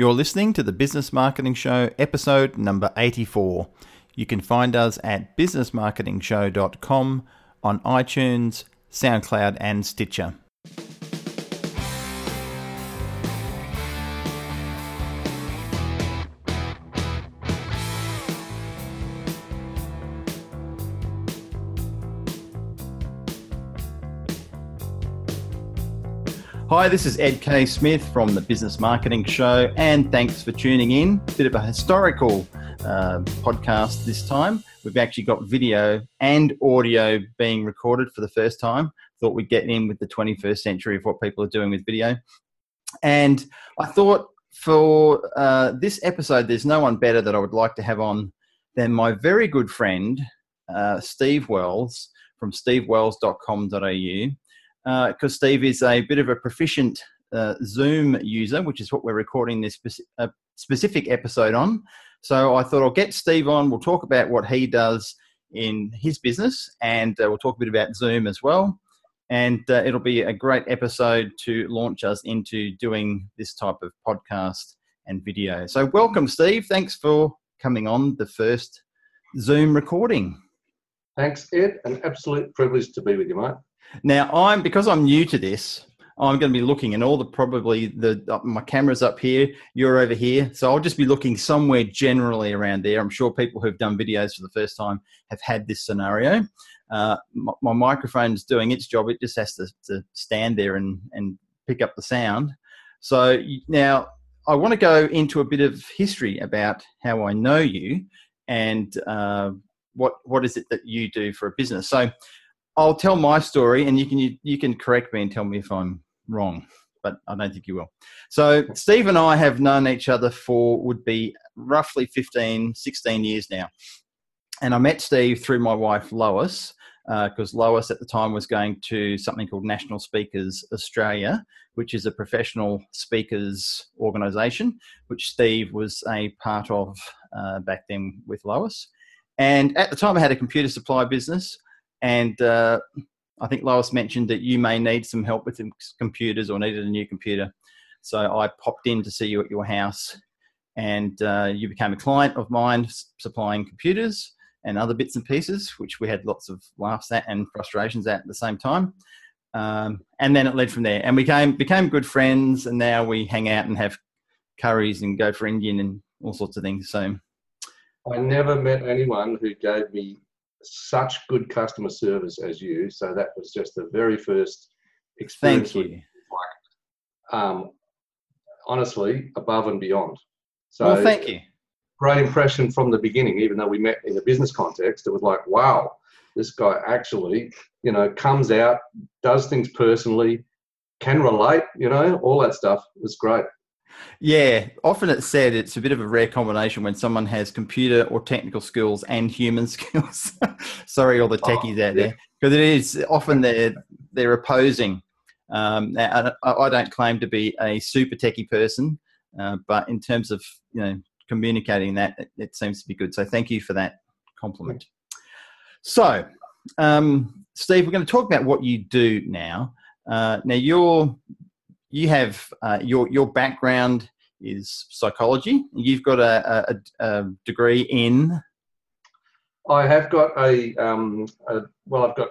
You're listening to the Business Marketing Show, episode number 84. You can find us at businessmarketingshow.com on iTunes, SoundCloud, and Stitcher. Hi, this is Ed K. Smith from the Business Marketing Show, and thanks for tuning in. Bit of a historical uh, podcast this time. We've actually got video and audio being recorded for the first time. Thought we'd get in with the 21st century of what people are doing with video. And I thought for uh, this episode, there's no one better that I would like to have on than my very good friend, uh, Steve Wells from stevewells.com.au because uh, Steve is a bit of a proficient uh, Zoom user, which is what we're recording this speci- uh, specific episode on. So I thought I'll get Steve on. We'll talk about what he does in his business, and uh, we'll talk a bit about Zoom as well. And uh, it'll be a great episode to launch us into doing this type of podcast and video. So welcome, Steve. Thanks for coming on the first Zoom recording. Thanks, Ed. An absolute privilege to be with you, mate. Now I'm because I'm new to this. I'm going to be looking, and all the probably the uh, my camera's up here, you're over here, so I'll just be looking somewhere generally around there. I'm sure people who've done videos for the first time have had this scenario. Uh, my, my microphone's doing its job; it just has to, to stand there and and pick up the sound. So now I want to go into a bit of history about how I know you and uh, what what is it that you do for a business. So I'll tell my story, and you can you, you can correct me and tell me if I'm wrong, but I don't think you will. So Steve and I have known each other for would be roughly 15, 16 years now, and I met Steve through my wife Lois because uh, Lois at the time was going to something called National Speakers Australia, which is a professional speakers organisation, which Steve was a part of uh, back then with Lois. And at the time, I had a computer supply business. And uh, I think Lois mentioned that you may need some help with computers or needed a new computer. So I popped in to see you at your house, and uh, you became a client of mine, supplying computers and other bits and pieces, which we had lots of laughs at and frustrations at at the same time. Um, and then it led from there, and we became became good friends, and now we hang out and have curries and go for Indian and all sorts of things. So I never met anyone who gave me such good customer service as you. So that was just the very first experience. Thank you. Like, um, honestly, above and beyond. So well, thank you. Great impression from the beginning, even though we met in a business context. It was like, wow, this guy actually, you know, comes out, does things personally, can relate, you know, all that stuff. It was great. Yeah, often it's said it's a bit of a rare combination when someone has computer or technical skills and human skills. Sorry, all the oh, techies oh, out yeah. there, because it is often they're they're opposing. Um, I, I, don't claim to be a super techie person, uh, but in terms of you know communicating that, it, it, seems to be good. So thank you for that compliment. So, um, Steve, we're going to talk about what you do now. Uh, now, you're you have uh, your your background is psychology. You've got a, a, a degree in. I have got a, um, a, well. I've got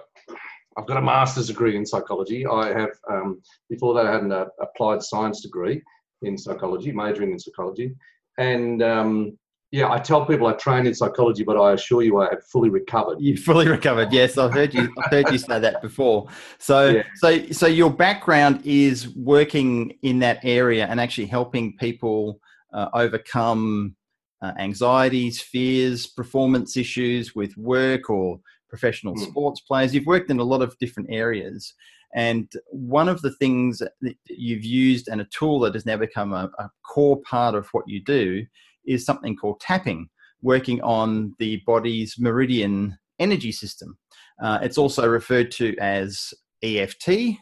I've got a master's degree in psychology. I have um, before that I had an uh, applied science degree in psychology, majoring in psychology, and um, yeah, I tell people I trained in psychology, but I assure you I have fully recovered. You fully recovered, yes. I've heard you. I've heard you say that before. So, yeah. so, so your background is working in that area and actually helping people uh, overcome uh, anxieties, fears, performance issues with work or professional mm. sports players. You've worked in a lot of different areas, and one of the things that you've used and a tool that has now become a, a core part of what you do is something called tapping, working on the body's meridian energy system. Uh, it's also referred to as EFT,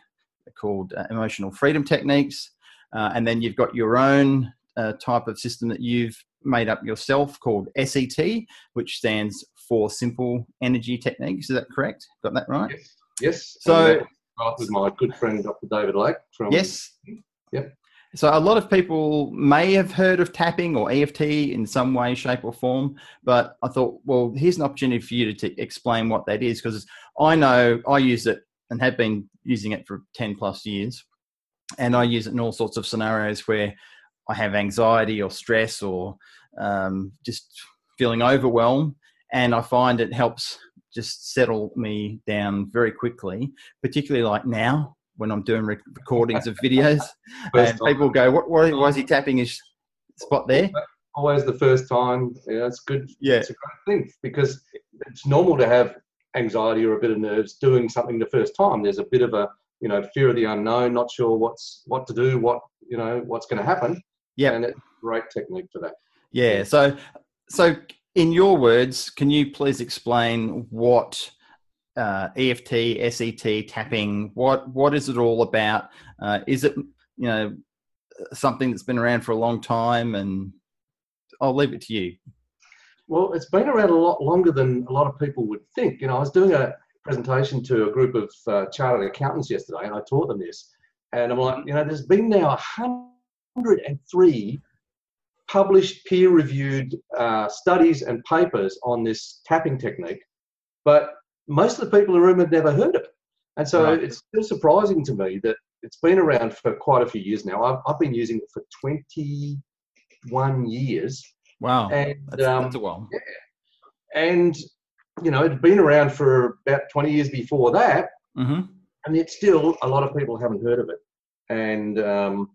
called uh, emotional freedom techniques. Uh, and then you've got your own uh, type of system that you've made up yourself called SET, which stands for simple energy techniques. Is that correct? Got that right? Yes. yes. So, with my good friend Dr. David Lake from. Yes. Yep. So a lot of people may have heard of tapping or EFT in some way, shape, or form. But I thought, well, here's an opportunity for you to, explain what that is because I know I use it and have been using it for ten plus years, and I use it in all sorts of scenarios where I have anxiety or stress or um, just feeling overwhelmed, and I find it helps just settle me down very quickly, particularly like now when I'm doing recordings of videos, and people go, "What? Why, why is he tapping his spot there?" Always the first time. Yeah, it's good. Yeah, it's a great thing because it's normal to have anxiety or a bit of nerves doing something the first time. There's a bit of a you know fear of the unknown, not sure what's what to do, what you know what's going to happen. Yeah, and it's a great technique for that. Yeah. So, so in your words, can you please explain what uh, EFT, SET, tapping? What what is it all about? Uh, is it you know something that's been around for a long time? And I'll leave it to you. Well, it's been around a lot longer than a lot of people would think. You know, I was doing a presentation to a group of uh, chartered accountants yesterday, and I taught them this. And I'm like, you know, there's been now 103 published peer-reviewed uh, studies and papers on this tapping technique, but most of the people in the room had never heard of it. And so right. it's still surprising to me that it's been around for quite a few years now. I've, I've been using it for 21 years. Wow. And, that's, um, that's a while. Yeah. And, you know, it'd been around for about 20 years before that. Mm-hmm. And it's still a lot of people haven't heard of it. And, um,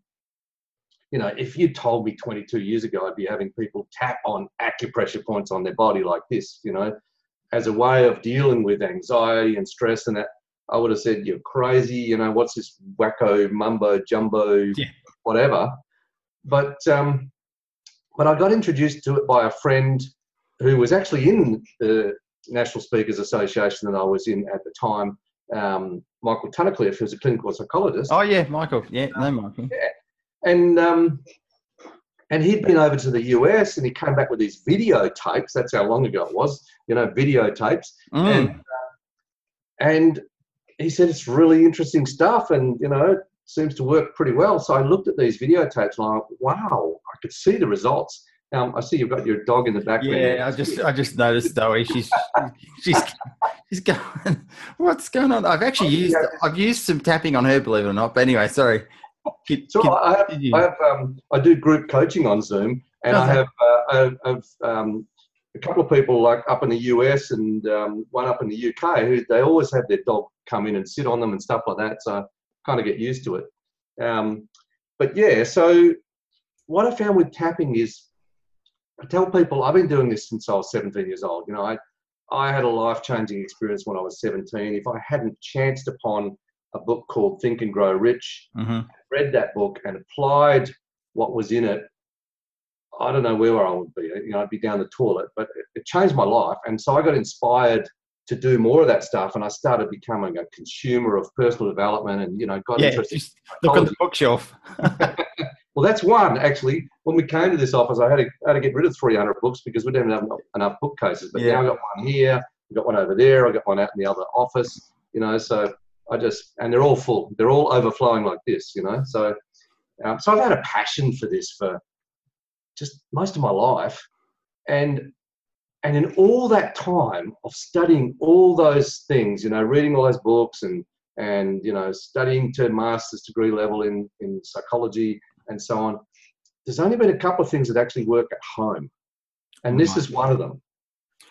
you know, if you told me 22 years ago I'd be having people tap on acupressure points on their body like this, you know, as a way of dealing with anxiety and stress and that, I would have said, you're crazy, you know, what's this wacko, mumbo, jumbo, yeah. whatever. But, um, but I got introduced to it by a friend who was actually in the National Speakers Association that I was in at the time, um, Michael Tunnicliffe, who's a clinical psychologist. Oh, yeah, Michael. Yeah, no, Michael. Yeah. And um, and he'd been over to the US and he came back with these videotapes. That's how long ago it was, you know, videotapes. Mm. And, uh, and he said it's really interesting stuff and, you know, it seems to work pretty well. So I looked at these videotapes and I'm like, wow, I could see the results. Now I see you've got your dog in the background. Yeah, I just I just noticed Zoe. She's she's she's going. What's going on? I've actually used I've used some tapping on her, believe it or not. But anyway, sorry so I have, I, have um, I do group coaching on Zoom, and I have, uh, I have um, a couple of people like up in the US and um, one up in the UK who they always have their dog come in and sit on them and stuff like that. So I kind of get used to it. Um, but yeah, so what I found with tapping is I tell people I've been doing this since I was 17 years old. You know, I I had a life changing experience when I was 17. If I hadn't chanced upon a book called Think and Grow Rich, mm-hmm. read that book and applied what was in it, I don't know where I would be. You know, I'd be down the toilet, but it, changed my life. And so I got inspired to do more of that stuff, and I started becoming a consumer of personal development, and you know, got yeah, interested. Just look on the bookshelf. well, that's one actually. When we came to this office, I had to, had to get rid of 300 books because we didn't have enough bookcases. But yeah. now I've got one here, I got one over there, I got one out in the other office. You know, so I just and they're all full. They're all overflowing like this, you know. So, um, so I've had a passion for this for just most of my life, and and in all that time of studying all those things, you know, reading all those books and and you know studying to master's degree level in in psychology and so on, there's only been a couple of things that actually work at home, and this is one of them.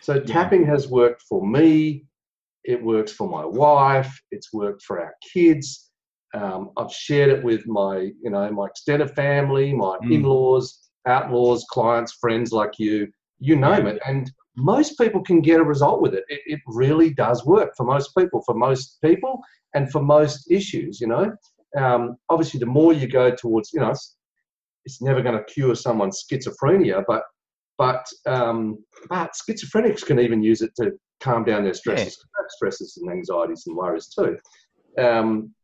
So tapping has worked for me it works for my wife. It's worked for our kids. Um, I've shared it with my, you know, my extended family, my mm. in-laws, outlaws, clients, friends like you, you name it. And most people can get a result with it. It, it really does work for most people, for most people, and for most issues. You know, um, obviously, the more you go towards, you know, it's, it's never going to cure someone's schizophrenia, but but um, but schizophrenics can even use it to calm down their stresses, yeah. stresses and anxieties and worries too. Um,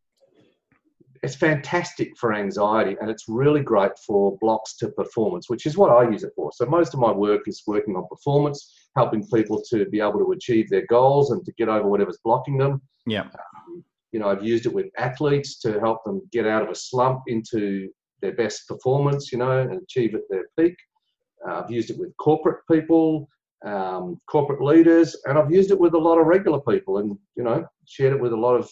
it's fantastic for anxiety and it's really great for blocks to performance, which is what I use it for. So most of my work is working on performance, helping people to be able to achieve their goals and to get over whatever's blocking them. Yeah. Um, you know, I've used it with athletes to help them get out of a slump into their best performance, you know, and achieve at their peak. Uh, I've used it with corporate people, um, corporate leaders, and I've used it with a lot of regular people, and you know, shared it with a lot of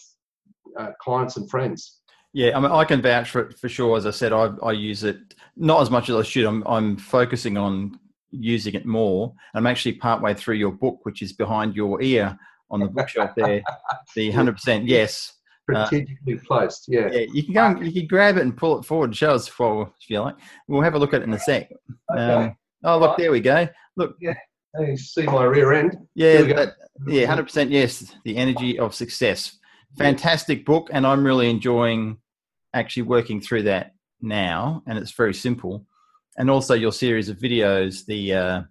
uh, clients and friends. Yeah, I mean, I can vouch for it for sure. As I said, I, I use it not as much as I should. I'm, I'm focusing on using it more. I'm actually partway through your book, which is behind your ear on the bookshelf there. the 100% yes. Strategically uh, placed, yeah. Yeah, you can go, and, you can grab it and pull it forward and show us for if you like. We'll have a look at it in a sec. Okay. Um, oh, look, there we go. Look, yeah. You see my rear end. Yeah, that, yeah, hundred percent. Yes, the energy of success. Fantastic book, and I'm really enjoying actually working through that now, and it's very simple. And also your series of videos, the uh,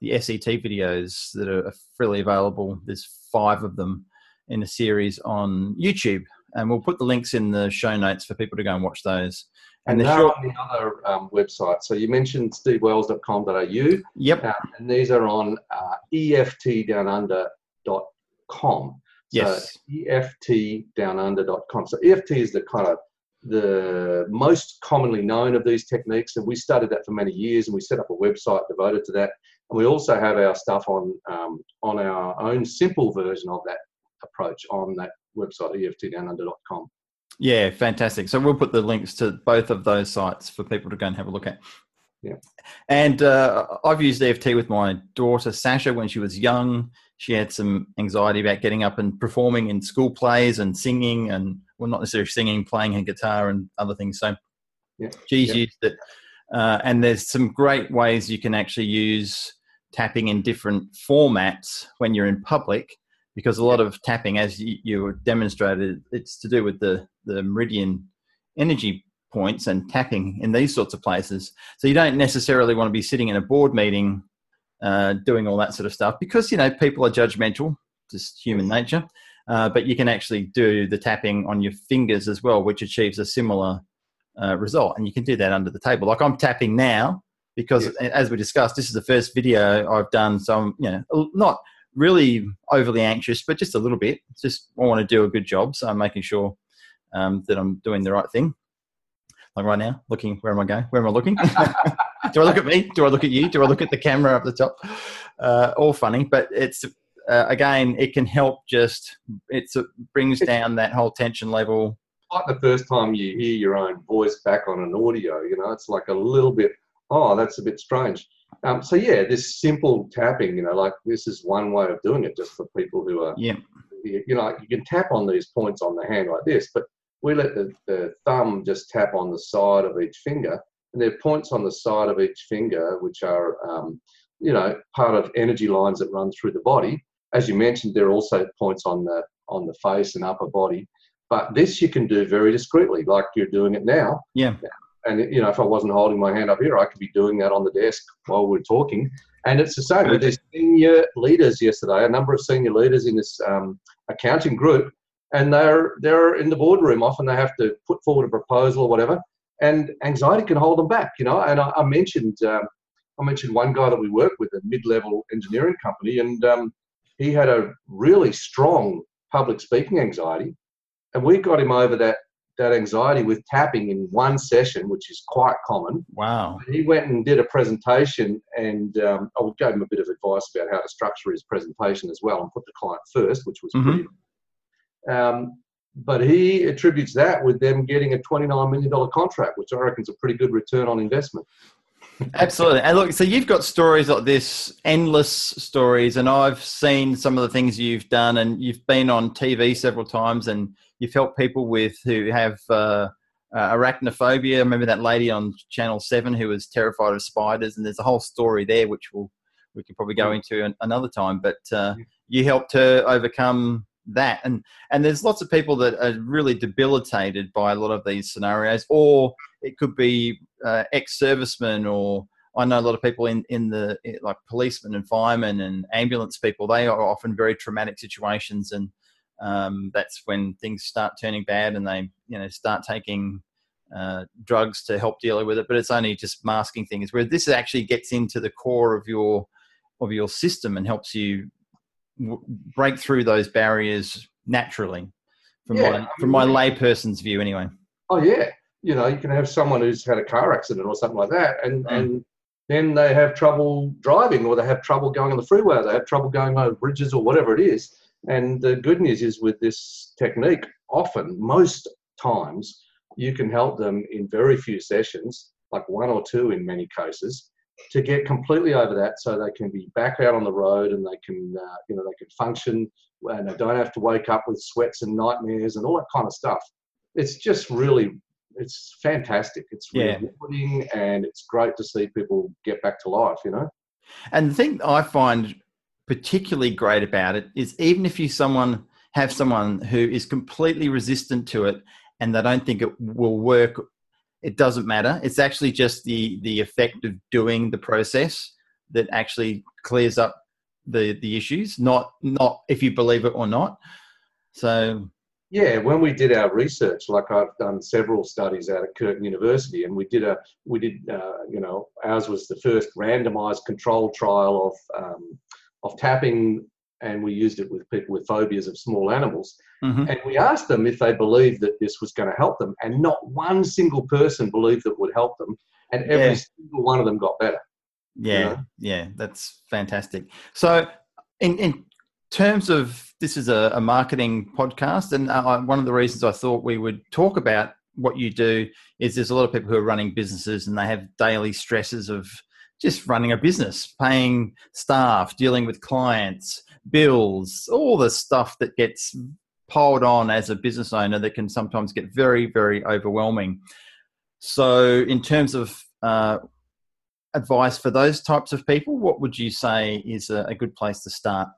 the SET videos that are freely available. There's five of them in a series on YouTube, and we'll put the links in the show notes for people to go and watch those. And, and they're short- on the other um, websites. So you mentioned stevewells.com.au. Yep. Uh, and these are on uh, eftdownunder.com. Yes. So eftdownunder.com. So EFT is the kind of the most commonly known of these techniques, and we studied that for many years, and we set up a website devoted to that. And we also have our stuff on um, on our own simple version of that approach on that website, eftdownunder.com. Yeah, fantastic. So we'll put the links to both of those sites for people to go and have a look at. Yeah. And uh, I've used EFT with my daughter Sasha when she was young. She had some anxiety about getting up and performing in school plays and singing, and well, not necessarily singing, playing her guitar and other things. So yeah. she's yeah. used it. Uh, and there's some great ways you can actually use tapping in different formats when you're in public because a lot of tapping, as you, you demonstrated, it's to do with the, the meridian energy points and tapping in these sorts of places. So you don't necessarily want to be sitting in a board meeting uh, doing all that sort of stuff because, you know, people are judgmental, just human nature. Uh, but you can actually do the tapping on your fingers as well, which achieves a similar uh, result. And you can do that under the table. Like I'm tapping now because, as we discussed, this is the first video I've done. So I'm, you know, not really overly anxious, but just a little bit. It's just I want to do a good job, so I'm making sure um, that I'm doing the right thing. Like right now, looking where am I going? Where am I looking? do I look at me? Do I look at you? Do I look at the camera up the top? Uh, all funny, but it's uh, again, it can help. Just it brings down that whole tension level. Like the first time you hear your own voice back on an audio, you know, it's like a little bit. Oh, that's a bit strange um, so yeah, this simple tapping, you know, like this is one way of doing it, just for people who are, yeah, you know, you can tap on these points on the hand like this, but we let the, the thumb just tap on the side of each finger, and there are points on the side of each finger which are, um, you know, part of energy lines that run through the body. As you mentioned, there are also points on the on the face and upper body, but this you can do very discreetly, like you're doing it now. Yeah and you know, if I wasn't holding my hand up here, I could be doing that on the desk while we're talking. And it's the same with these senior leaders yesterday. A number of senior leaders in this um, accounting group, and they're they're in the boardroom. Often they have to put forward a proposal or whatever, and anxiety can hold them back. You know, and I, I mentioned um, I mentioned one guy that we work with, a mid-level engineering company, and um, he had a really strong public speaking anxiety, and we got him over that that anxiety with tapping in one session, which is quite common. Wow. He went and did a presentation, and um, I gave him a bit of advice about how to structure his presentation as well and put the client first, which was mm-hmm. pretty. Um, but he attributes that with them getting a $29 million contract, which I reckon is a pretty good return on investment. Absolutely. And look, so you've got stories like this, endless stories, and I've seen some of the things you've done, and you've been on TV several times, and you've helped people with who have uh, uh, arachnophobia. I remember that lady on Channel Seven who was terrified of spiders, and there's a whole story there which we'll we can probably go into an, another time. But uh, you helped her overcome that, and and there's lots of people that are really debilitated by a lot of these scenarios, or it could be uh, ex-servicemen or I know a lot of people in, in the like policemen and firemen and ambulance people. They are often very traumatic situations, and um, that's when things start turning bad and they you know start taking uh, drugs to help deal with it but it's only just masking things where this actually gets into the core of your of your system and helps you w- break through those barriers naturally from yeah, my I mean, from my layperson's view anyway oh yeah you know, you can have someone who's had a car accident or something like that, and Mm. and then they have trouble driving, or they have trouble going on the freeway, or they have trouble going over bridges, or whatever it is. And the good news is with this technique, often, most times, you can help them in very few sessions, like one or two in many cases, to get completely over that, so they can be back out on the road and they can, uh, you know, they can function, and they don't have to wake up with sweats and nightmares and all that kind of stuff. It's just really it's fantastic. It's Yeah. rewarding and it's great to see people get back to life, you know? And the thing I find particularly great about it is even if you someone have someone who is completely resistant to it and they don't think it will work, it doesn't matter. It's actually just the the effect of doing the process that actually clears up the the issues, not not if you believe it or not. So Yeah, when we did our research, like I've done several studies out at Curtin University, and we did a, we did, uh, you know, ours was the first randomized control trial of, um, of tapping, and we used it with people with phobias of small animals. mhm. And we asked them if they believed that this was going to help them, and not one single person believed that it would help them, and every Yeah. single one of them got better. Yeah, know? yeah, that's fantastic. So, in in terms of this is a, a marketing podcast, and uh, one of the reasons I thought we would talk about what you do is there's a lot of people who are running businesses and they have daily stresses of just running a business, paying staff, dealing with clients, bills, all the stuff that gets piled on as a business owner that can sometimes get very, very overwhelming. So, in terms of uh, advice for those types of people, what would you say is a, a good place to start?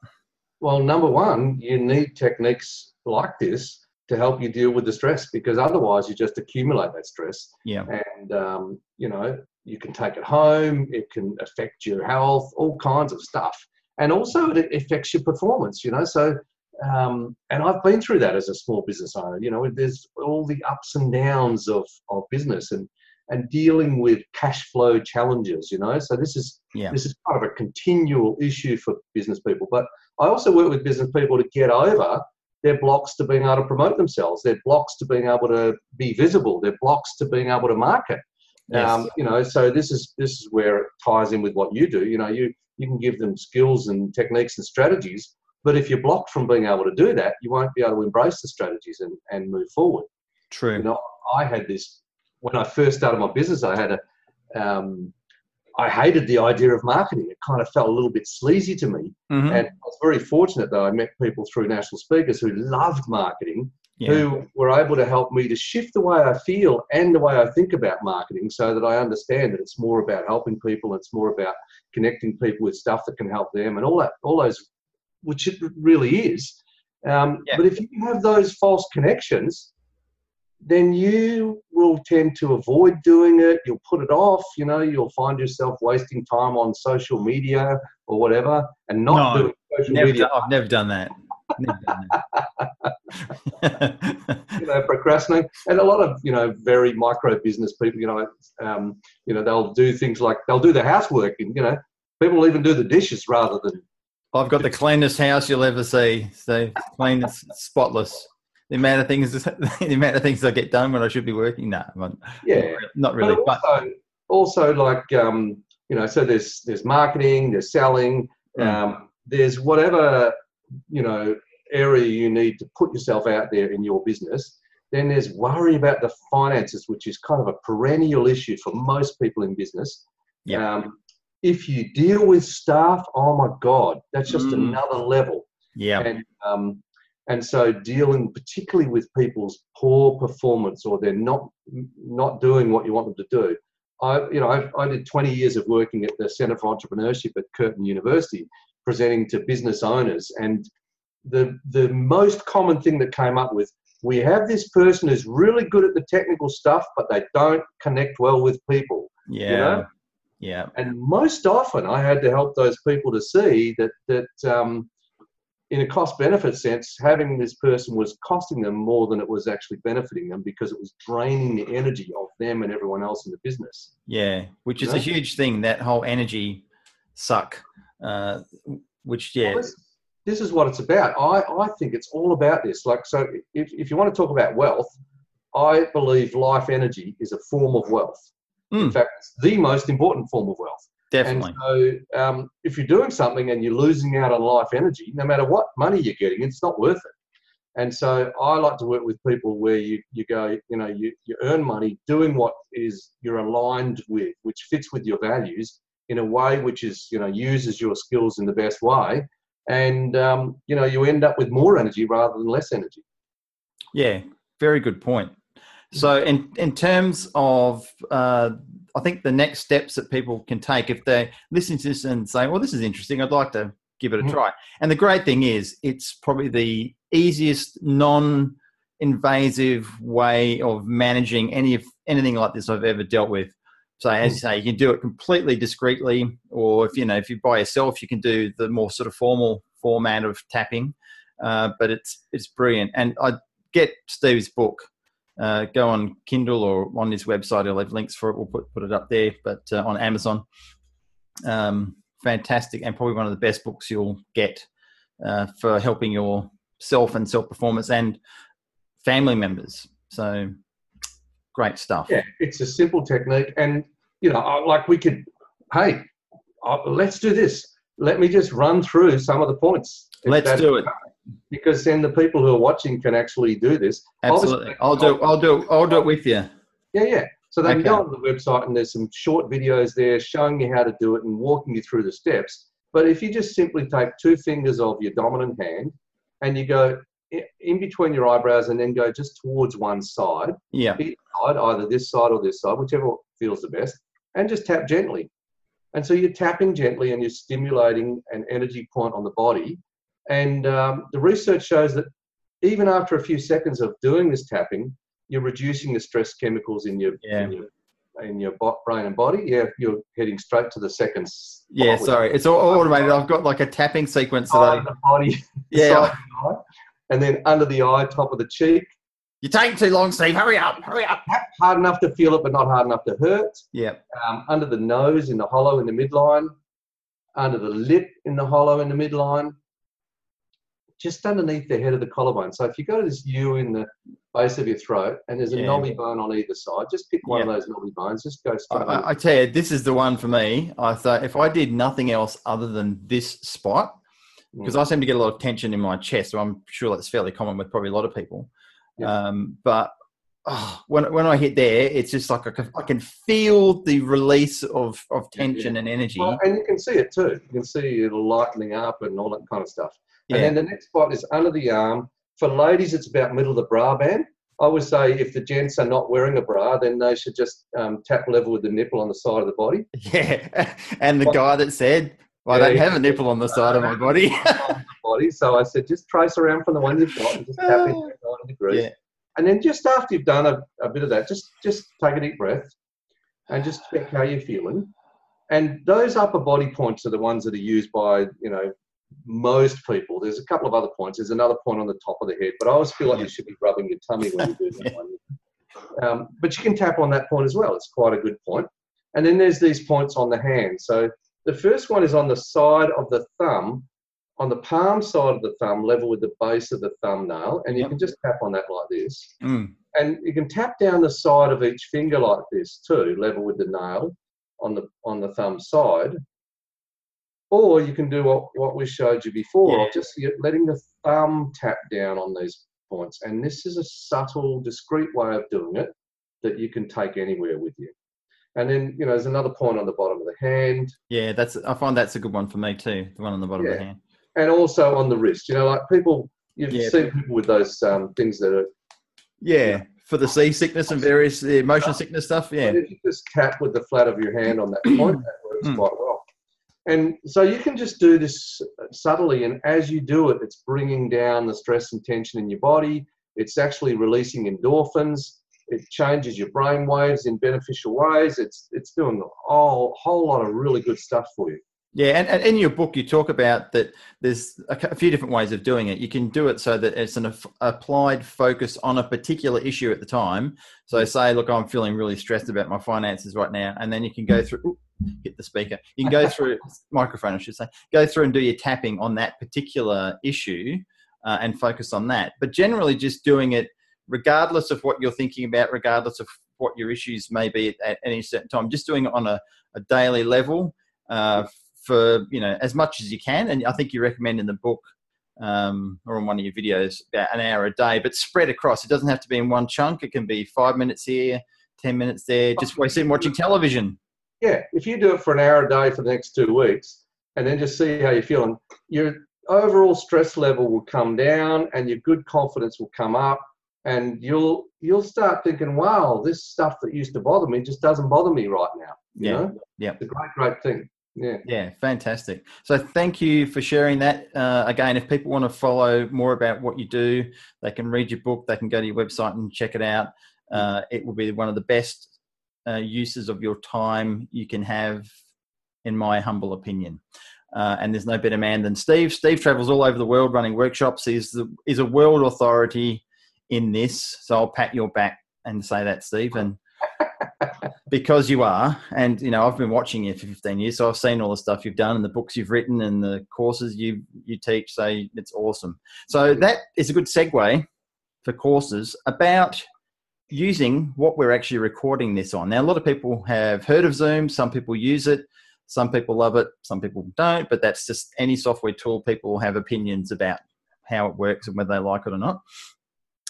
Well, number one, you need techniques like this to help you deal with the stress because otherwise you just accumulate that stress. Yeah. And, um, you know, you can take it home, it can affect your health, all kinds of stuff. And also it affects your performance, you know. So, um, and I've been through that as a small business owner, you know, there's all the ups and downs of, of business and, and dealing with cash flow challenges, you know. So this is Yeah. this is kind of a continual issue for business people. But I also work with business people to get over their blocks to being able to promote themselves, their blocks to being able to be visible, their blocks to being able to market. Yes. Um, you know, so this is this is where it ties in with what you do. You know, you you can give them skills and techniques and strategies, but if you're blocked from being able to do that, you won't be able to embrace the strategies and, and move forward. True. You know, I had this when I first started my business. I had a, um, I hated the idea of marketing. It kind of felt a little bit sleazy to me. Mhm. And I was very fortunate that I met people through national speakers who loved marketing, yeah. who were able to help me to shift the way I feel and the way I think about marketing, so that I understand that it's more about helping people. It's more about connecting people with stuff that can help them, and all that, all those, which it really is. Um, Yeah. But if you have those false connections, then you will tend to avoid doing it. You'll put it off. You know, you'll find yourself wasting time on social media or whatever, and not No, doing social Never media. done, I've never done that. Never done that. you know, procrastinate, and a lot of you know very micro business people, you know, um, you know, they'll do things like they'll do the housework, and you know, people will even do the dishes rather than I've got the cleanest house you'll ever see. So clean, it's spotless. The amount of things, the amount of things I get done when I should be working. No, I'm yeah. not really. but also, also like um, you know, so there's there's marketing, there's selling, Mm. um, there's whatever you know area you need to put yourself out there in your business. Then there's worry about the finances, which is kind of a perennial issue for most people in business. Yeah. Um, if you deal with staff, oh my God, that's just Mm. another level yeah, and um, and so dealing particularly with people's poor performance or they're not not doing what you want them to do. I you know I, I did 20 years of working at the Centre for Entrepreneurship at Curtin University, presenting to business owners, and the the most common thing that came up with we have this person who's really good at the technical stuff, but they don't connect well with people. yeah, know? yeah, And most often, I had to help those people to see that that um, in a cost benefit sense, having this person was costing them more than it was actually benefiting them because it was draining the energy of them and everyone else in the business. yeah. Which is You a huge thing. That whole energy suck. Uh, which yeah, Well, this, this is what it's about. I, I think it's all about this. Like, so if, if you want to talk about wealth, I believe life energy is a form of wealth. In Mm. fact, it's the most important form of wealth. Definitely. And so, um, if you're doing something and you're losing out on life energy, no matter what money you're getting, it's not worth it. And so, I like to work with people where you, you go, you know, you, you earn money doing what is you're aligned with, which fits with your values in a way which is, you know, uses your skills in the best way. And, um, you know, you end up with more energy rather than less energy. Yeah, very good point. So, in in terms of, uh, I think the next steps that people can take if they listen to this and say, "Well, this is interesting. I'd like to give it a Mhm. try." And the great thing is, it's probably the easiest non-invasive way of managing any of anything like this I've ever dealt with. So, as you say, you can do it completely discreetly, or if you know, if you're by yourself, you can do the more sort of formal format of tapping. Uh, but it's it's brilliant, and I get Steve's book. Uh, go on Kindle or on his website. I'll have links for it. We'll put put it up there. But uh, on Amazon, um, fantastic, and probably one of the best books you'll get uh, for helping yourself and self performance and family members. So great stuff. Yeah, it's a simple technique, and you know, like we could, hey, uh, let's do this. Let me just run through some of the points. Let's do it. because then the people who are watching can actually do this. Absolutely. Obviously- I'll do. I'll do. I'll do it with you. Yeah, yeah. So they can go on the website and there's some short videos there showing you how to do it and walking you through the steps. But if you just simply take two fingers of your dominant hand and you go in between your eyebrows and then go just towards one side, Yeah. side, either this side or this side, whichever feels the best, and just tap gently. And so you're tapping gently and you're stimulating an energy point on the body. And um, the research shows that even after a few seconds of doing this tapping, you're reducing the stress chemicals in your Yeah. in your, in your brain and body. Yeah, you're heading straight to the seconds. Yeah. Sorry, it's all automated. I've got like a tapping sequence that I. the body, Yeah. the eye, and then under the eye, top of the cheek. You're taking too long, Steve. Hurry up. Hurry up. Hard enough to feel it, but not hard enough to hurt. Yeah. um, under the nose in the hollow in the midline, under the lip in the hollow in the midline, just underneath the head of the collarbone. So if you go to this U in the base of your throat and there's a Yeah. knobby bone on either side, just pick one Yeah. of those knobby bones, just go straight. I, I tell you, this is the one for me. I thought if I did nothing else other than this spot, because I seem to get a lot of tension in my chest, so I'm sure that's fairly common with probably a lot of people. Yeah. Um, but oh, when when I hit there, it's just like I can, I can feel the release of of Yeah, tension and energy. Well, and you can see it too. You can see it lightening up and all that kind of stuff. yeah, And then the next spot is under the arm. For ladies, it's about middle of the bra band. I would say if the gents are not wearing a bra, then they should just um, tap level with the nipple on the side of the body. yeah. And the guy that said, "I Yeah, don't have a nipple on the side of my body." body. So I said, just trace around from the one you've got and just tap in 90 degrees. yeah, And then just after you've done a, a bit of that, just just take a deep breath and just check how you're feeling. And those upper body points are the ones that are used by, you know, most people. There's a couple of other points. There's another point on the top of the head, but I always feel like you should be rubbing your tummy when you do that one. Um, but you can tap on that point as well. It's quite a good point. And then there's these points on the hand. So the first one is on the side of the thumb, on the palm side of the thumb, level with the base of the thumbnail, and you Yep. can just tap on that like this. Mm. And you can tap down the side of each finger like this too, level with the nail on the on the thumb side. Or you can do what, what we showed you before, Yeah. just letting the thumb tap down on these points. And this is a subtle, discreet way of doing it that you can take anywhere with you. And then, you know, there's another point on the bottom of the hand yeah. That's I find that's a good one for me too. The one on the bottom of the hand. and also on the wrist. You know, like people, you've Yeah. seen people with those um, things that are, Yeah, for the seasickness and various the motion sickness stuff. Yeah, if you just tap with the flat of your hand on that point, that works Mm. quite well. And so you can just do this subtly, and as you do it, it's bringing down the stress and tension in your body. It's actually releasing endorphins. It changes your brain waves in beneficial ways. It's it's doing a whole whole lot of really good stuff for you. yeah. And, and in your book, you talk about that. There's a, few different ways of doing it. You can do it so that it's an applied focus on a particular issue at the time. So say, look, I'm feeling really stressed about my finances right now, and then you can go through. Hit the speaker. You can go through microphone, I should say. Go through and do your tapping on that particular issue, uh, and focus on that. But generally, just doing it regardless of what you're thinking about, regardless of what your issues may be at, any certain time. Just doing it on a, a daily level uh, for you know as much as you can. And I think you recommend in the book um, or on one of your videos about an hour a day, but spread across. It doesn't have to be in one chunk. It can be five minutes here, ten minutes there. Just while you're watching television. Yeah, if you do it for an hour a day for the next two weeks, and then just see how you're feeling, your overall stress level will come down, and your good confidence will come up, and you'll you'll start thinking, "Wow, this stuff that used to bother me just doesn't bother me right now." You Yeah. know? Yeah. it's a great, great thing. Yeah. Yeah, fantastic. So thank you for sharing that. Uh, again, if people want to follow more about what you do, they can read your book. They can go to your website and check it out. Uh, it will be one of the best uh, uses of your time you can have, in my humble opinion. Uh, and there's no better man than Steve. Steve travels all over the world running workshops. He's the, he's a world authority in this. So I'll pat your back and say that, Steve. And because you are, and you know, I've been watching you for 15 years, so I've seen all the stuff you've done and the books you've written and the courses you you teach. So it's awesome. So that is a good segue for courses about using what we're actually recording this on. Now, a lot of people have heard of Zoom. Some people use it. Some people love it. Some people don't. But that's just any software tool. People have opinions about how it works and whether they like it or not.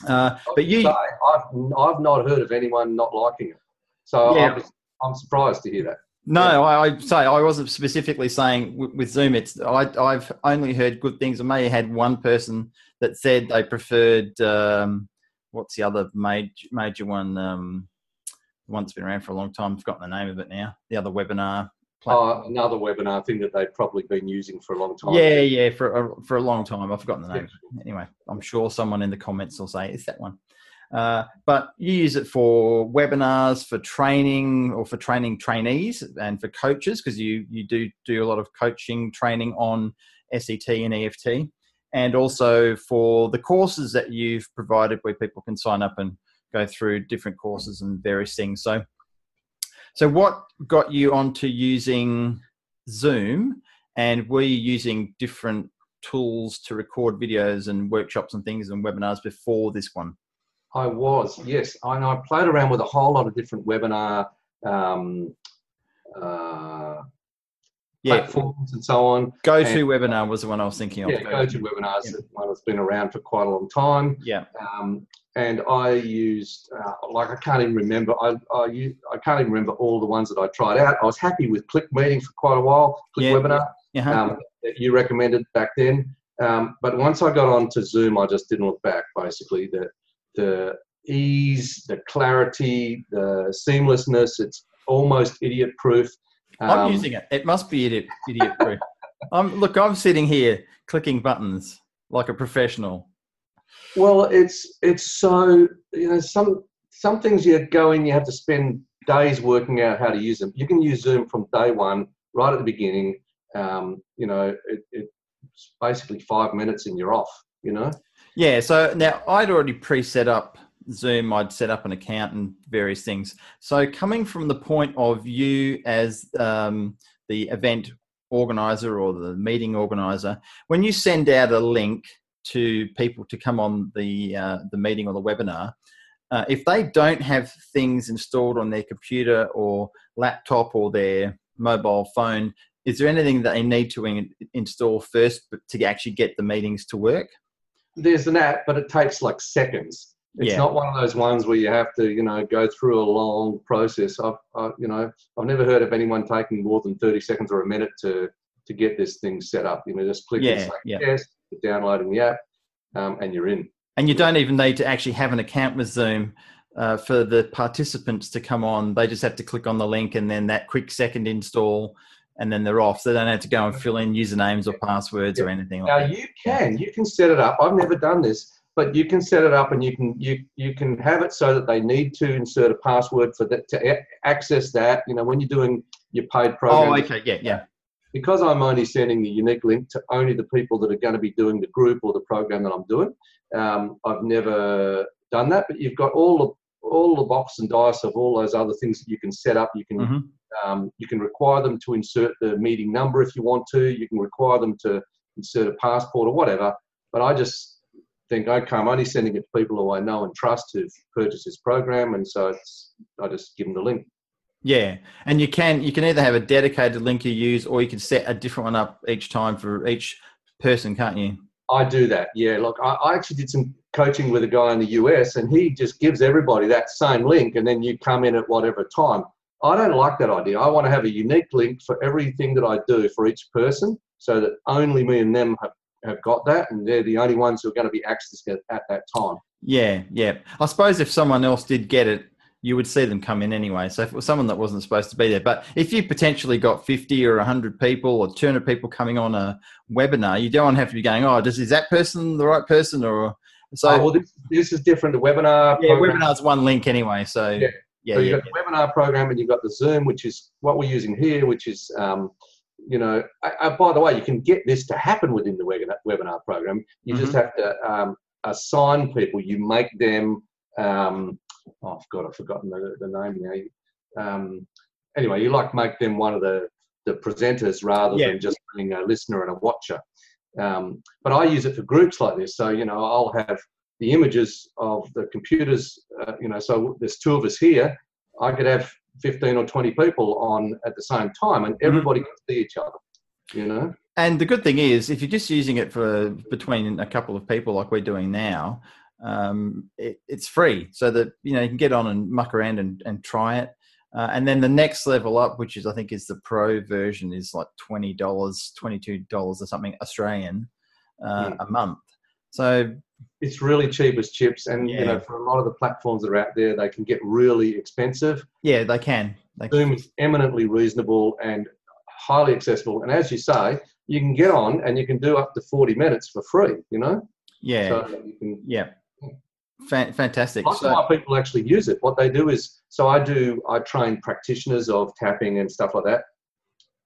Uh, but you, I've, I've not heard of anyone not liking it. So Yeah. I'm, I'm surprised to hear that. No, I, I say I wasn't specifically saying with, with Zoom. It's I, I've only heard good things. I may have had one person that said they preferred um, what's the other major major one? Um, one that's been around for a long time. I've forgotten the name of it now. The other webinar. Uh, another webinar thing that they've probably been using for a long time. yeah, yeah, for a, for a long time. I've forgotten the name. Anyway, I'm sure someone in the comments will say it's that one. Uh, but you use it for webinars, for training, or for training trainees and for coaches because you you do do a lot of coaching training on SET and EFT, and also for the courses that you've provided where people can sign up and go through different courses and various things. So, so what got you onto using Zoom, and were you using different tools to record videos and workshops and things and webinars before this one? I was, yes. And I played around with a whole lot of different webinar um, uh, Yeah, platforms and so on. Go to webinar was the one I was thinking of. Yeah, go-to webinars. Yeah. One that's been around for quite a long time. Yeah, Um, and I used, uh, like, I can't even remember. I I can't even remember all the ones that I tried out. I was happy with Click Meeting for quite a while. Click Yeah, Webinar. yeah. um, that you recommended back then. Um, but once I got on to Zoom, I just didn't look back. Basically, the the ease, the clarity, the seamlessness. It's almost idiot proof. Um, I'm using it. It must be idiot idiot proof. I'm look. I'm sitting here clicking buttons like a professional. Well, it's it's so you know some some things you go in, you have to spend days working out how to use them. You can use Zoom from day one, right at the beginning. Um, you know, it, it's basically five minutes and you're off. You know. Yeah. So now I'd already pre-set up Zoom. I'd set up an account and various things. So coming from the point of you as um, the event organizer or the meeting organizer, when you send out a link to people to come on the uh, the meeting or the webinar, uh, if they don't have things installed on their computer or laptop or their mobile phone, is there anything that they need to in- install first to actually get the meetings to work? there's an app, but it takes like seconds. It's Yeah. not one of those ones where you have to, you know, go through a long process. I've, I, you know, I've never heard of anyone taking more than 30 seconds or a minute to to get this thing set up. You know, just click Yeah, and say yeah. yes, downloading the app, um, and you're in. and you don't even need to actually have an account with Zoom uh, for the participants to come on. They just have to click on the link and then that quick second install, and then they're off. So they don't have to go and fill in usernames or passwords or anything Now like that. you can, you can set it up. I've never done this, but you can set it up, and you can you you can have it so that they need to insert a password for that to access that. You know, when you're doing your paid program. Oh, okay, yeah, yeah, because I'm only sending the unique link to only the people that are going to be doing the group or the program that I'm doing, um, I've never done that. But you've got all the all the box and dice of all those other things that you can set up. You can Mhm. um, you can require them to insert the meeting number if you want to. You can require them to insert a passport or whatever. But I just think, okay, I'm only sending it to people who I know and trust who've purchased this program, and so it's I just give them the link. Yeah, and you can you can either have a dedicated link you use, or you can set a different one up each time for each person, can't you? I do that. Yeah, look, I, I actually did some coaching with a guy in the US, and he just gives everybody that same link, and then you come in at whatever time. I don't like that idea. I want to have a unique link for everything that I do for each person, so that only me and them have, have got that, and they're the only ones who are going to be accessing it at that time. Yeah, yeah. I suppose if someone else did get it, you would see them come in anyway. So if it was someone that wasn't supposed to be there, but if you potentially got 50 or 100 people or 200 people coming on a webinar, you don't have to be going, oh, does, is that person the right person? Or so, oh, well, this, this is different. The webinar. Yeah, program. webinar's one link anyway. So, yeah. Yeah, so you've yeah, got the webinar program and you've got the Zoom, which is what we're using here, which is, um, you know, by the way, you can get this to happen within the webinar, webinar program. You mm-hmm. just have to um, assign people. You make them um, oh God, I've forgotten the, the name now. Um, anyway, you like make them one of the, the presenters rather yeah. than just being a listener and a watcher. Um, but I use it for groups like this. So, you know, I'll have the images of the computers, uh, you know, so there's two of us here. I could have 15 or 20 people on at the same time and mm-hmm. everybody mm-hmm. can see each other, you know? And the good thing is, if you're just using it for between a couple of people like we're doing now, um, it, it's free so that you know you can get on and muck around and, and try it. Uh, and then the next level up which is i think is the pro version is like $20 $22 or something australian uh, yeah. a month. So it's really cheap as chips and yeah. you know for a lot of the platforms that are out there they can get really expensive. Yeah they can. They zoom can. is eminently reasonable and highly accessible. And as you say you can get on and you can do up to 40 minutes for free you know? Yeah. So can, yeah fantastic. Lots so, of people actually use it. What they do is, so I do, I train practitioners of tapping and stuff like that,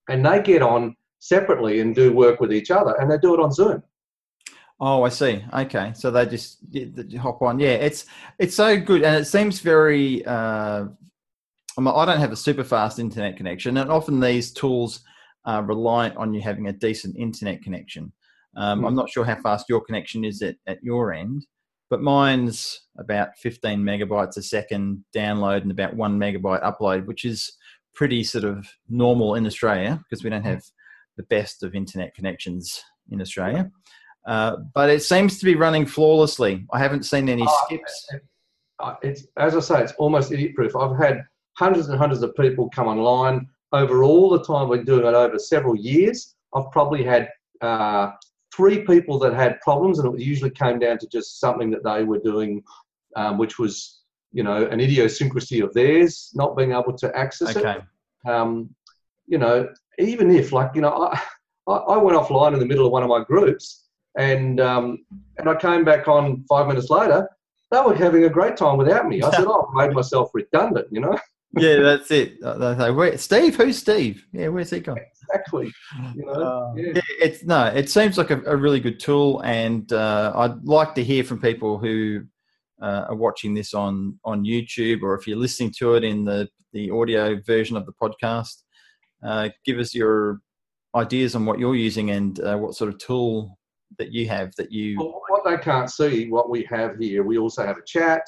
and they get on separately and do work with each other, and they do it on Zoom. Oh, I see. Okay, so they just hop on. Yeah, it's it's so good, and it seems very. Uh, I don't have a super fast internet connection, and often these tools are reliant on you having a decent internet connection. Um, mm. I'm not sure how fast your connection is at, at your end, but mine's about 15 megabytes a second download and about one megabyte upload, which is pretty sort of normal in Australia because we don't have the best of internet connections in Australia. Uh, but it seems to be running flawlessly. I haven't seen any oh, skips. It's as I say, it's almost idiot proof. I've had hundreds and hundreds of people come online over all the time. We're doing it over several years. I've probably had uh, three people that had problems, and it usually came down to just something that they were doing, um, which was you know an idiosyncrasy of theirs, not being able to access okay. it. Um, you know, even if like you know, I, I went offline in the middle of one of my groups, and um, and I came back on five minutes later. They were having a great time without me. I said, "Oh, I've made myself redundant," you know. yeah, that's it. Where, Steve, who's Steve? Yeah, where's he gone? Exactly. You know, uh, yeah. It's no, it seems like a, a really good tool, and uh, I'd like to hear from people who uh, are watching this on on YouTube, or if you're listening to it in the the audio version of the podcast. Uh, give us your ideas on what you're using and uh, what sort of tool that you have that you. Well, what they can't see, what we have here, we also have a chat.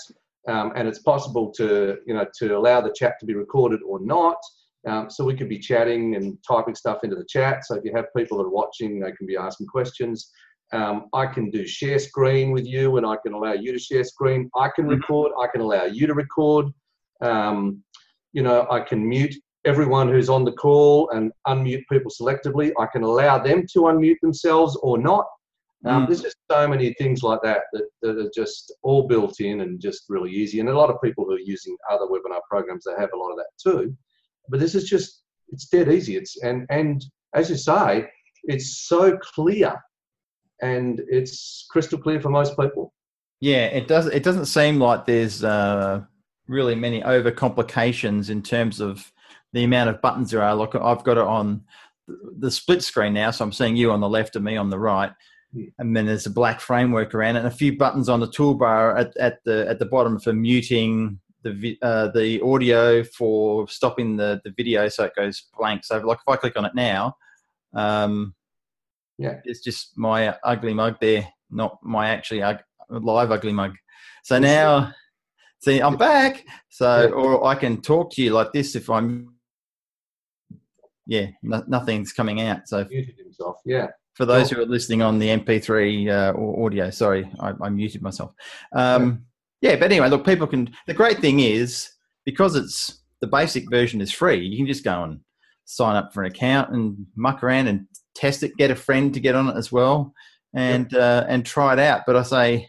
Um, and it's possible to you know to allow the chat to be recorded or not. Um, so we could be chatting and typing stuff into the chat. So if you have people that are watching, they can be asking questions. Um, I can do share screen with you and I can allow you to share screen. I can mm-hmm. record, I can allow you to record. Um, you know, I can mute everyone who's on the call and unmute people selectively. I can allow them to unmute themselves or not. Um, mm. There's just so many things like that, that that are just all built in and just really easy. And a lot of people who are using other webinar programs, they have a lot of that too but this is just it's dead easy. It's and and as you say, it's so clear, and it's crystal clear for most people. Yeah, it does. It doesn't seem like there's uh, really many over complications in terms of the amount of buttons there are. Look, I've got it on the split screen now, so I'm seeing you on the left and me on the right. Yeah. And then there's a black framework around it, and a few buttons on the toolbar at, at the at the bottom for muting, the uh, the audio for stopping the the video so it goes blank. So like if I click on it now, um, yeah, it's just my ugly mug there, not my actually live ugly mug. So now, see, I'm back. So, or I can talk to you like this if I'm, yeah, no, nothing's coming out. So Muted himself. Yeah. for those who are listening on the MP3 uh, au- audio, sorry, I, I muted myself. Um, yeah, but anyway, look, people can. The great thing is because it's the basic version is free. You can just go and sign up for an account and muck around and test it. Get a friend to get on it as well, and uh, and try it out. But I say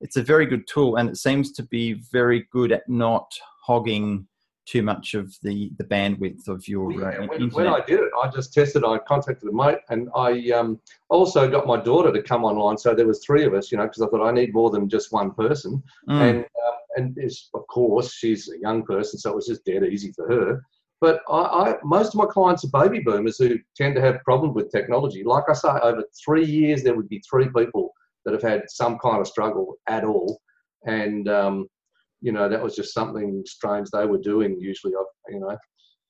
it's a very good tool, and it seems to be very good at not hogging too much of the the bandwidth of your uh, Yeah, when, when. I did it, I just tested. I contacted a mate, and I um, also got my daughter to come online. So there was three of us, you know, because I thought I need more than just one person. Mm. And uh, and it's, of course she's a young person, so it was just dead easy for her. But I, I most of my clients are baby boomers who tend to have problems with technology. Like I say, over three years there would be three people that have had some kind of struggle at all, and um, you know that was just something strange they were doing. Usually, I, you know.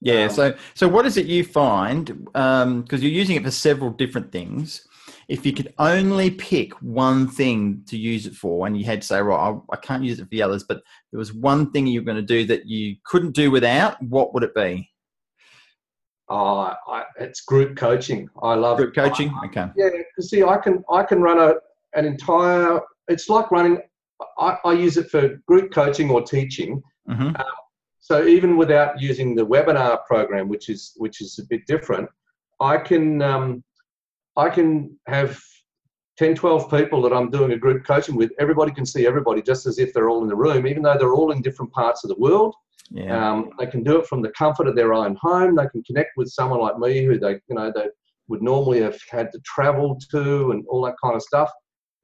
Yeah. Um, so, so what is it you find? Um, because you're using it for several different things. If you could only pick one thing to use it for, and you had to say, right, I, I can't use it for the others, but there was one thing you were going to do that you couldn't do without, what would it be? Oh, I, it's group coaching. I love Group coaching. Okay. Yeah, 'cause see, I can I can run a an entire. It's like running. I, I use it for group coaching or teaching. hmm So even without using the webinar program, which is which is a bit different, I can um, I can have 10, 12 people that I'm doing a group coaching with. Everybody can see everybody just as if they're all in the room, even though they're all in different parts of the world. Yeah. Um, they can do it from the comfort of their own home. They can connect with someone like me who they, you know, they would normally have had to travel to and all that kind of stuff.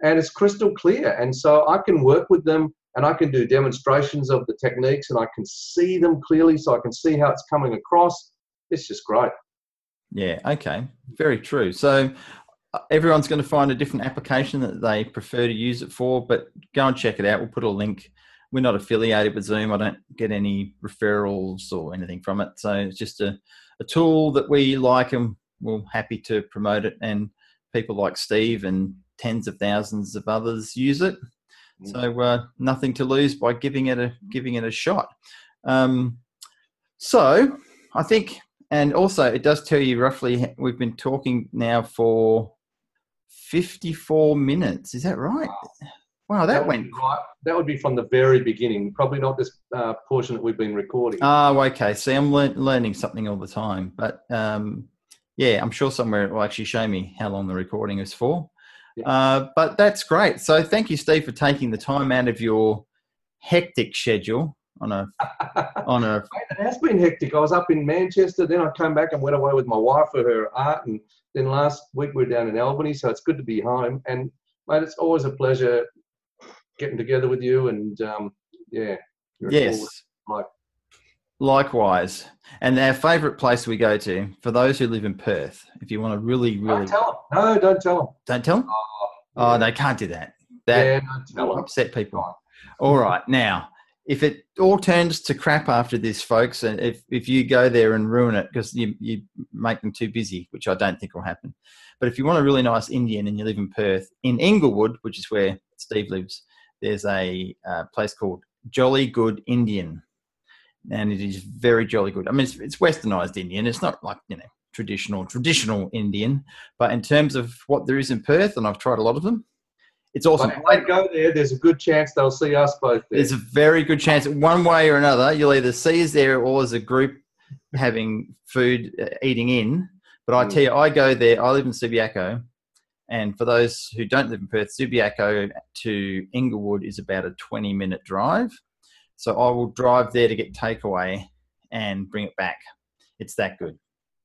And it's crystal clear. And so I can work with them and I can do demonstrations of the techniques and I can see them clearly so I can see how it's coming across. It's just great. Yeah. Okay. Very true. So uh, everyone's going to find a different application that they prefer to use it for, but go and check it out. We'll put a link. We're not affiliated with Zoom. I don't get any referrals or anything from it. So it's just a, a tool that we like and we're happy to promote it. And people like Steve and tens of thousands of others use it. So uh, nothing to lose by giving it a giving it a shot. Um, so I think, and also it does tell you roughly. We've been talking now for fifty-four minutes. Is that right? Wow, that, would went. right. That would be from the very beginning, probably not this uh, portion that we've been recording. Oh, okay. See, I'm lear- learning something all the time, but um, yeah, I'm sure somewhere it will actually show me how long the recording is for. Uh, but that's great. So thank you, Steve, for taking the time out of your hectic schedule on a on a It has been hectic. I was up in Manchester, then I came back and went away with my wife for her art, and then last week we were down in Albany. So it's good to be home. And mate, it's always a pleasure getting together with you. And um, yeah, yes. like- Likewise, and our favourite place we go to for those who live in Perth. If you want to really, really Don't tell them. No, don't tell them. don't tell them. Oh, they can't do that. That yeah, will upset people. All right, now if it all turns to crap after this, folks, and if if you go there and ruin it because you you make them too busy, which I don't think will happen. But if you want a really nice Indian and you live in Perth, in Inglewood, which is where Steve lives, there's a uh, place called Jolly Good Indian, and it is very jolly good. I mean, it's, it's westernized Indian. It's not like you know traditional traditional Indian, but in terms of what there is in Perth, and I've tried a lot of them, it's awesome. If they go there, there's a good chance they'll see us both there. There's a very good chance, one way or another, you'll either see us there or as a group having food, uh, eating in. But I Mm. tell you, I go there. I live in Subiaco, and for those who don't live in Perth, Subiaco to Inglewood is about a 20 minute drive. So I will drive there to get takeaway and bring it back. It's that good.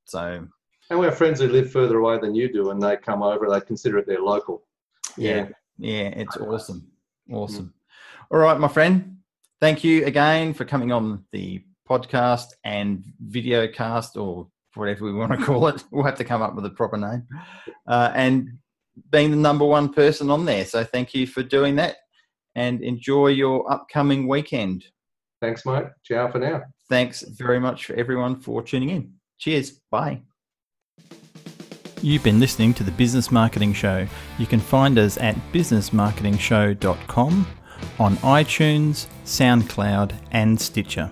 So and we have friends who live further away than you do, and they come over. They consider it their local. yeah, yeah, it's awesome, awesome. All right, my friend. Thank you again for coming on the podcast and video cast or whatever we want to call it. We'll have to come up with a proper name. Uh, and being the number one person on there. So thank you for doing that and enjoy your upcoming weekend. Thanks, mate. Ciao for now. Thanks very much for everyone for tuning in. Cheers. Bye. You've been listening to the Business Marketing Show. You can find us at businessmarketingshow.com on iTunes, SoundCloud, and Stitcher.